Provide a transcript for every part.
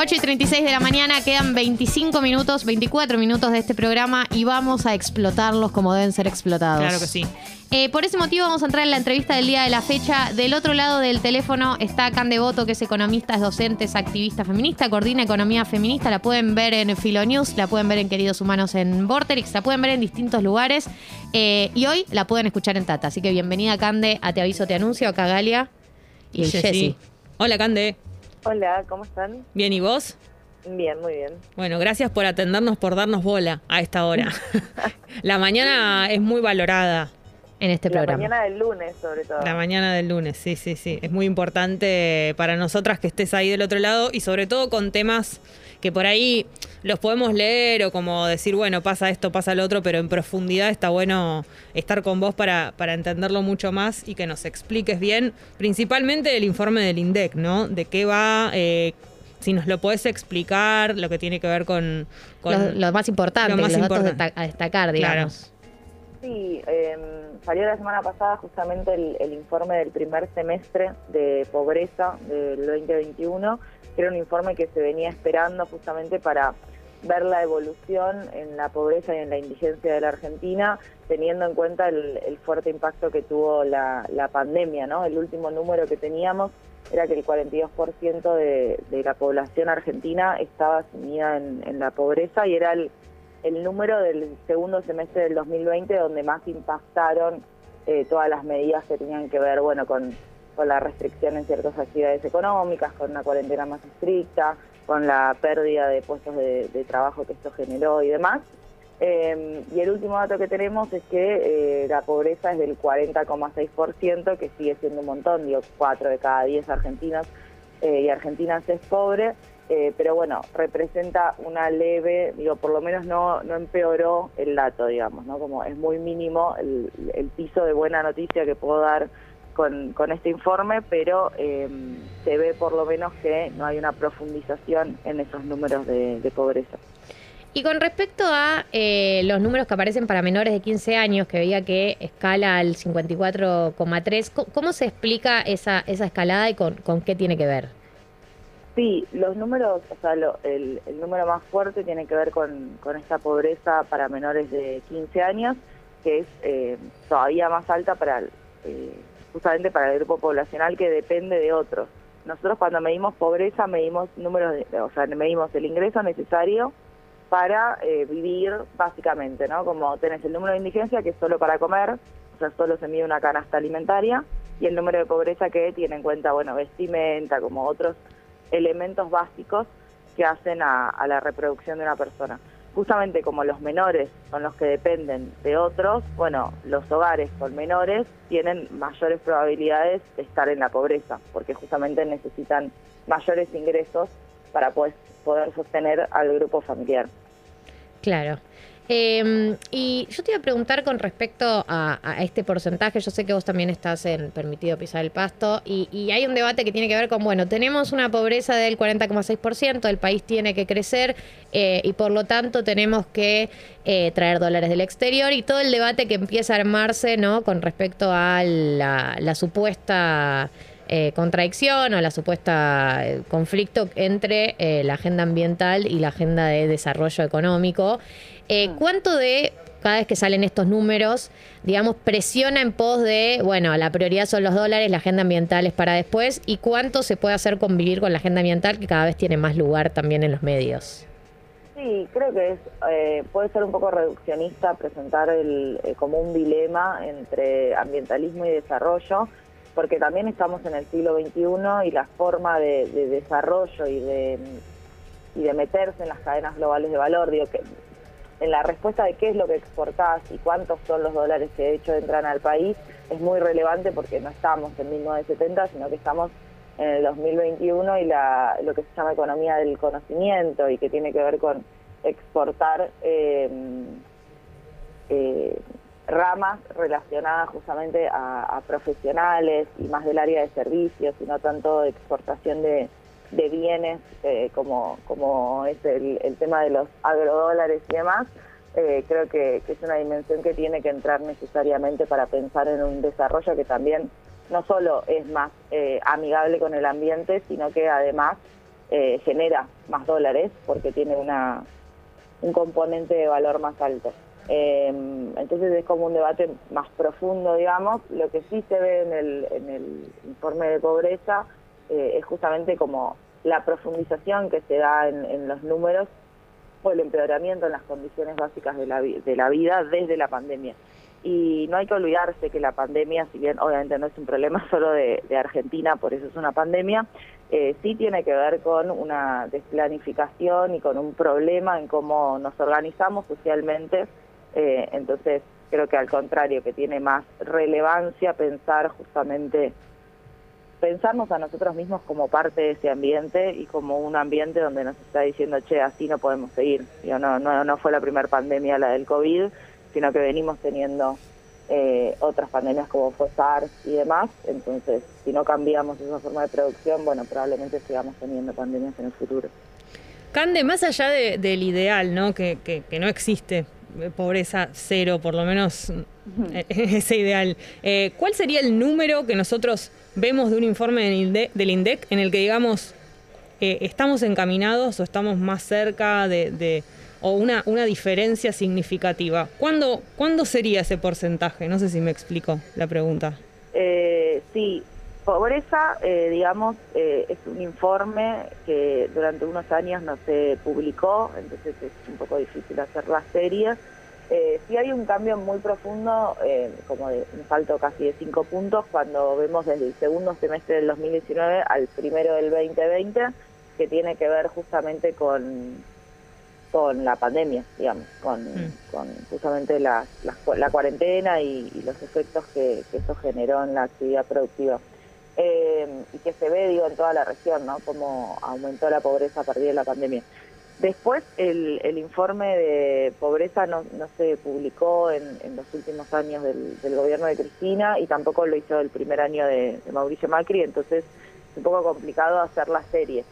8 y 36 de la mañana, quedan 25 minutos, 24 minutos de este programa y vamos a explotarlos como deben ser explotados. Claro que sí. Eh, por ese motivo vamos a entrar en la entrevista del día de la fecha. Del otro lado del teléfono está Cande Boto, que es economista, es docente, es activista feminista, coordina economía feminista. La pueden ver en Filonews, la pueden ver en Queridos Humanos en Vorterix, la pueden ver en distintos lugares. Eh, y hoy la pueden escuchar en Tata. Así que bienvenida, Cande, a Te Aviso, Te Anuncio, acá Galia y, Jessy. Hola, Cande. Hola, ¿cómo están? Bien, ¿y vos? Bien, muy bien. Bueno, gracias por atendernos, por darnos bola a esta hora. la mañana es muy valorada en este La programa. mañana del lunes, sobre todo. La mañana del lunes, sí, sí, sí. Es muy importante para nosotras que estés ahí del otro lado y sobre todo con temas que por ahí los podemos leer o como decir, bueno, pasa esto, pasa lo otro, pero en profundidad está bueno estar con vos para, para entenderlo mucho más y que nos expliques bien, principalmente el informe del INDEC, ¿no? De qué va, eh, si nos lo podés explicar, lo que tiene que ver con... con Lo, lo más importante, lo más los datos importante. desta- a destacar, digamos. Sí, eh, salió la semana pasada justamente el, informe del primer semestre de pobreza del 2021, que era un informe que se venía esperando justamente para ver la evolución en la pobreza y en la indigencia de la Argentina, teniendo en cuenta el, el fuerte impacto que tuvo la, la pandemia, ¿no? El último número que teníamos era que el 42% de, de la población argentina estaba sumida en, en la pobreza y era el, el número del segundo semestre del 2020 donde más impactaron eh, todas las medidas que tenían que ver bueno con, con la restricción en ciertas actividades económicas, con una cuarentena más estricta, con la pérdida de puestos de, trabajo que esto generó y demás. Eh, y el último dato que tenemos es que eh, la pobreza es del 40,6%, que sigue siendo un montón, digo, 4 de cada 10 argentinos eh, y argentinas es pobre, eh, pero bueno, representa una leve, digo, por lo menos no, no empeoró el dato, digamos, ¿no? Como es muy mínimo el, el piso de buena noticia que puedo dar con, con este informe, pero eh, se ve por lo menos que no hay una profundización en esos números de, de pobreza. Y con respecto a eh, los números que aparecen para menores de 15 años, que veía que escala al 54,3, ¿cómo, cómo se explica esa, esa escalada y con, con qué tiene que ver? Sí, los números, o sea, lo- el, número más fuerte tiene que ver con, esta pobreza para menores de 15 años, que es eh, todavía más alta para eh, justamente para el grupo poblacional que depende de otros. Nosotros cuando medimos pobreza medimos números, de, o sea, medimos el ingreso necesario para eh, vivir básicamente, ¿no? Como tenés el número de indigencia que es solo para comer, o sea, solo se mide una canasta alimentaria, y el número de pobreza que tiene en cuenta, bueno, vestimenta, como otros elementos básicos que hacen a, a la reproducción de una persona. Justamente como los menores son los que dependen de otros, bueno, los hogares con menores tienen mayores probabilidades de estar en la pobreza, porque justamente necesitan mayores ingresos para pues, poder sostener al grupo familiar. Claro. Eh, y yo te iba a preguntar con respecto a, este porcentaje, yo sé que vos también estás en permitido pisar el pasto y, y hay un debate que tiene que ver con, bueno, tenemos una pobreza del 40,6%, el país tiene que crecer eh, y por lo tanto tenemos que eh, traer dólares del exterior y todo el debate que empieza a armarse, ¿no? Con respecto a la supuesta eh, contradicción o la supuesta eh, conflicto entre eh, la agenda ambiental y la agenda de desarrollo económico. Eh, ¿Cuánto de cada vez que salen estos números, digamos, presiona en pos de, bueno, la prioridad son los dólares, la agenda ambiental es para después, y cuánto se puede hacer convivir con la agenda ambiental que cada vez tiene más lugar también en los medios? Sí, creo que es, eh, puede ser un poco reduccionista presentar el, eh, como un dilema entre ambientalismo y desarrollo, porque también estamos en el siglo XXI y la forma de, de desarrollo y de, y de meterse en las cadenas globales de valor, digo que en la respuesta de qué es lo que exportás y cuántos son los dólares que de hecho entran al país es muy relevante porque no estamos en 1970, sino que estamos en el 2021 y lo que se llama economía del conocimiento y que tiene que ver con exportar eh, eh, ramas relacionadas justamente a, profesionales y más del área de servicios y no tanto de exportación de, bienes eh, como, como es el, el tema de los agrodólares y demás, eh, creo que, es una dimensión que tiene que entrar necesariamente para pensar en un desarrollo que también no solo es más eh, amigable con el ambiente, sino que además genera más dólares porque tiene una un componente de valor más alto. Eh, entonces es como un debate más profundo, digamos. Lo que sí se ve en el, en el informe de pobreza eh, es justamente como la profundización que se da en, los números o el empeoramiento en las condiciones básicas de la, de la vida desde la pandemia. Y no hay que olvidarse que la pandemia, si bien obviamente no es un problema solo de, Argentina, por eso es una pandemia, eh, sí tiene que ver con una desplanificación y con un problema en cómo nos organizamos socialmente. Eh, entonces, creo que al contrario, que tiene más relevancia pensar justamente pensarnos a nosotros mismos como parte de ese ambiente y como un ambiente donde nos está diciendo, che, así no podemos seguir. Yo no, no, no fue la primera pandemia la del COVID, sino que venimos teniendo eh, otras pandemias como fue SARS y demás. Entonces, si no cambiamos esa forma de producción, bueno, probablemente sigamos teniendo pandemias en el futuro. Cande, más allá del ideal, ¿no? Que, que, que no existe pobreza cero, por lo menos ese ideal. Eh, ¿Cuál sería el número que nosotros vemos de un informe del INDEC en el que digamos eh, estamos encaminados o estamos más cerca de, o una, una diferencia significativa? ¿Cuándo, ¿Cuándo sería ese porcentaje? No sé si me explico la pregunta. Eh, sí, pobreza, eh, digamos, es un informe que durante unos años no se publicó, entonces es un poco difícil hacer las series eh, sí hay un cambio muy profundo, eh, como de un salto casi de cinco puntos, cuando vemos desde el segundo semestre del 2019 al primero del 2020, que tiene que ver justamente con, con la pandemia, digamos, con, mm. con justamente la, la, cuarentena y, los efectos que, eso generó en la actividad productiva. Eh, y que se ve, digo, en toda la región, ¿no? Cómo aumentó la pobreza a partir de la pandemia. Después, el, el informe de pobreza no, no se publicó en, en los últimos años del, del, gobierno de Cristina y tampoco lo hizo el primer año de, Mauricio Macri, entonces es un poco complicado hacer la serie.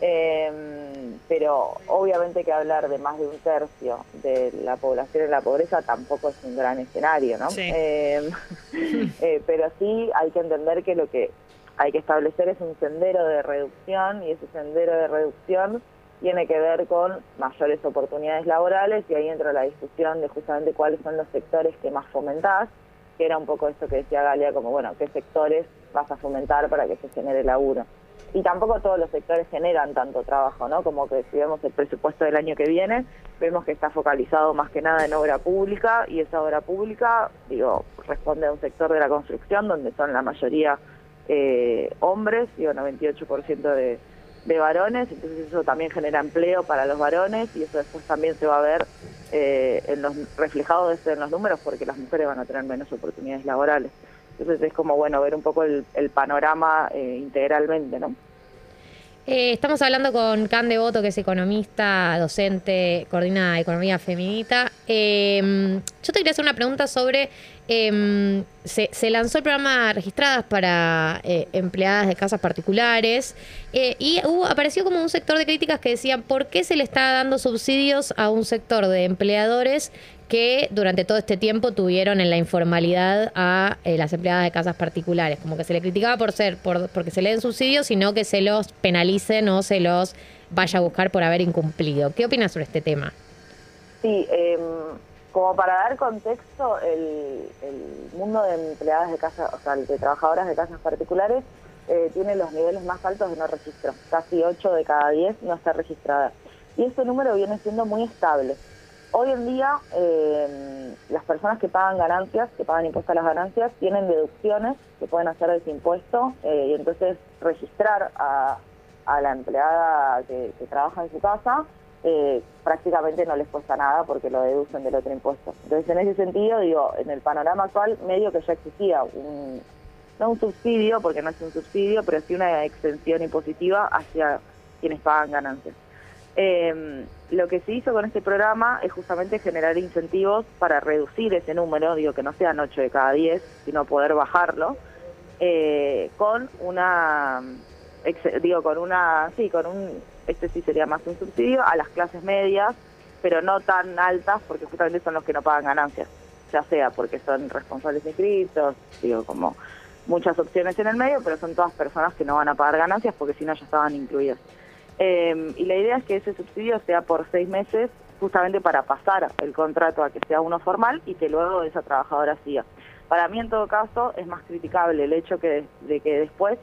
Em, pero obviamente que hablar de más de un tercio de la población en la pobreza tampoco es un gran escenario, ¿no? Em, eh, pero sí hay que entender que lo que hay que establecer es un sendero de reducción y ese sendero de reducción tiene que ver con mayores oportunidades laborales y ahí entra la discusión de justamente cuáles son los sectores que más fomentás, que era un poco esto que decía Galia, como bueno, qué sectores vas a fomentar para que se genere laburo. Y tampoco todos los sectores generan tanto trabajo, ¿no? Como que si vemos el presupuesto del año que viene, vemos que está focalizado más que nada en obra pública y esa obra pública, digo, responde a un sector de la construcción donde son la mayoría eh, hombres, digo, 98% de de varones, entonces eso también genera empleo para los varones y eso después también se va a ver eh, en los reflejados en los números porque las mujeres van a tener menos oportunidades laborales. Entonces es como bueno ver un poco el, panorama eh, integralmente, ¿no? Eh, estamos hablando con Can Devoto, que es economista, docente, coordina economía feminita. Em, yo te quería hacer una pregunta sobre, em, se, lanzó el programa Registradas para eh, empleadas de casas particulares eh, y hubo, apareció como un sector de críticas que decían, ¿por qué se le está dando subsidios a un sector de empleadores que durante todo este tiempo tuvieron en la informalidad a eh, las empleadas de casas particulares. Como que se le criticaba por ser, por, porque se le den subsidios, sino que se los penalicen o se los vaya a buscar por haber incumplido. ¿Qué opinas sobre este tema? Sí, em, como para dar contexto, el, mundo de empleadas de casas, o sea, de trabajadoras de casas particulares, eh, tiene los niveles más altos de no registro. Casi 8 de cada 10 no está registrada. Y este número viene siendo muy estable. Hoy en día, eh, las personas que pagan ganancias, que pagan impuestos a las ganancias, tienen deducciones que pueden hacer de ese impuesto eh, y entonces registrar a, la empleada que, trabaja en su casa eh, prácticamente no les cuesta nada porque lo deducen del otro impuesto. Entonces, en ese sentido, digo, en el panorama actual, medio que ya existía un, no un subsidio, porque no es un subsidio, pero sí una extensión impositiva hacia quienes pagan ganancias. Eh, lo que se hizo con este programa es justamente generar incentivos para reducir ese número, digo que no sean 8 de cada 10, sino poder bajarlo, eh, con una, digo, con una, sí, con un, este sí sería más un subsidio a las clases medias, pero no tan altas porque justamente son los que no pagan ganancias, ya sea porque son responsables inscritos, digo, como muchas opciones en el medio, pero son todas personas que no van a pagar ganancias porque si no ya estaban incluidas. Eh, y la idea es que ese subsidio sea por seis meses, justamente para pasar el contrato a que sea uno formal y que luego esa trabajadora siga. Para mí, en todo caso, es más criticable el hecho que, de que después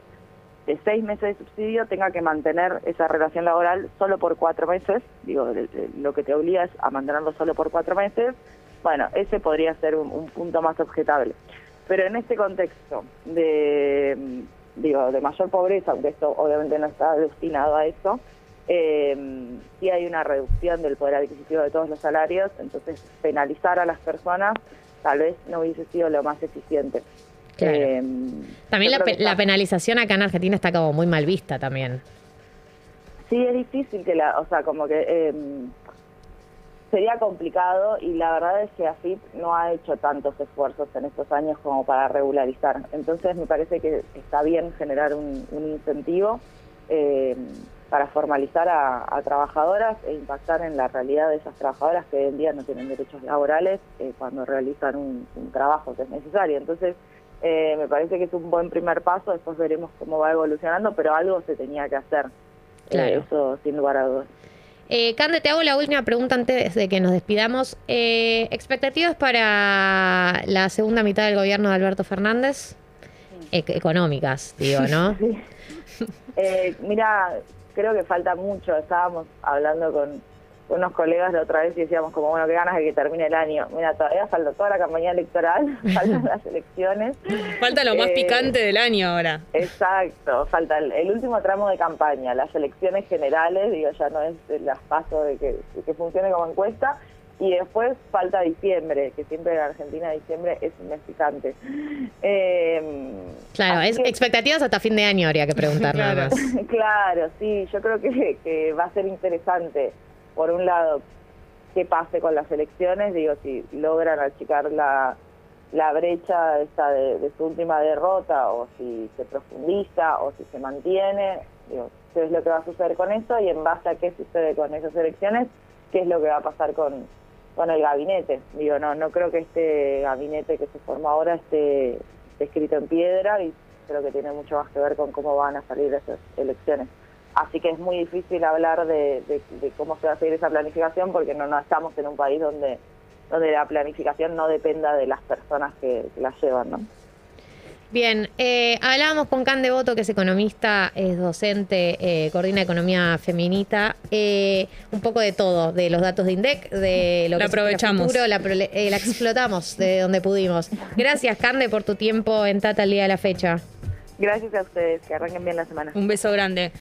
de seis meses de subsidio tenga que mantener esa relación laboral solo por cuatro meses. Digo, lo que te obliga es a mantenerlo solo por cuatro meses. Bueno, ese podría ser un, un punto más objetable. Pero en este contexto de, digo, de mayor pobreza, aunque esto obviamente no está destinado a eso, eh, sí hay una reducción del poder adquisitivo de todos los salarios, entonces penalizar a las personas tal vez no hubiese sido lo más eficiente. Eh, también la, penalización acá en Argentina está como muy mal vista también. Sí, es difícil que la, o sea, como que eh, sería complicado y la verdad es que AFIP no ha hecho tantos esfuerzos en estos años como para regularizar. Entonces me parece que está bien generar un, incentivo eh, para formalizar a, trabajadoras e impactar en la realidad de esas trabajadoras que hoy en día no tienen derechos laborales eh, cuando realizan un, trabajo que es necesario. Entonces eh, me parece que es un buen primer paso, después veremos cómo va evolucionando, pero algo se tenía que hacer. eso sin lugar a dudas. Eh, Cande, te hago la última pregunta antes de que nos despidamos. Eh, ¿Expectativas para la segunda mitad del gobierno de Alberto Fernández? económicas, digo, ¿no? Eh, mira, creo que falta mucho. Estábamos hablando con unos colegas la otra vez y decíamos como, bueno, qué ganas de que termine el año. Mira, todavía falta toda la campaña electoral, faltan las elecciones. Falta lo más eh, picante del año ahora. Exacto, falta el, último tramo de campaña, las elecciones generales, digo, ya no es el paso de que, que funcione como encuesta. Y después falta diciembre, que siempre en Argentina diciembre es un mes picante. Eh, claro, es expectativas hasta fin de año habría que preguntar claro. nada más. claro, sí, yo creo que, que va a ser interesante por un lado, qué pase con las elecciones, digo, si logran achicar la, la brecha esta de, su última derrota o si se profundiza o si se mantiene, digo, qué es lo que va a suceder con eso y en base a qué sucede con esas elecciones, qué es lo que va a pasar con, con el gabinete. Digo, no, no creo que este gabinete que se forma ahora esté escrito en piedra y creo que tiene mucho más que ver con cómo van a salir esas elecciones. Así que es muy difícil hablar de, cómo se va a seguir esa planificación porque no, no estamos en un país donde, donde la planificación no dependa de las personas que, la llevan, ¿no? Bien, eh, hablábamos con Can Devoto, que es economista, es docente, eh, coordina economía feminita, eh, un poco de todo, de los datos de INDEC, de lo la que aprovechamos. Futuro, la, eh, la, explotamos de donde pudimos. Gracias, Cande, por tu tiempo en Tata el día de la fecha. Gracias a ustedes, que arranquen bien la semana. Un beso grande.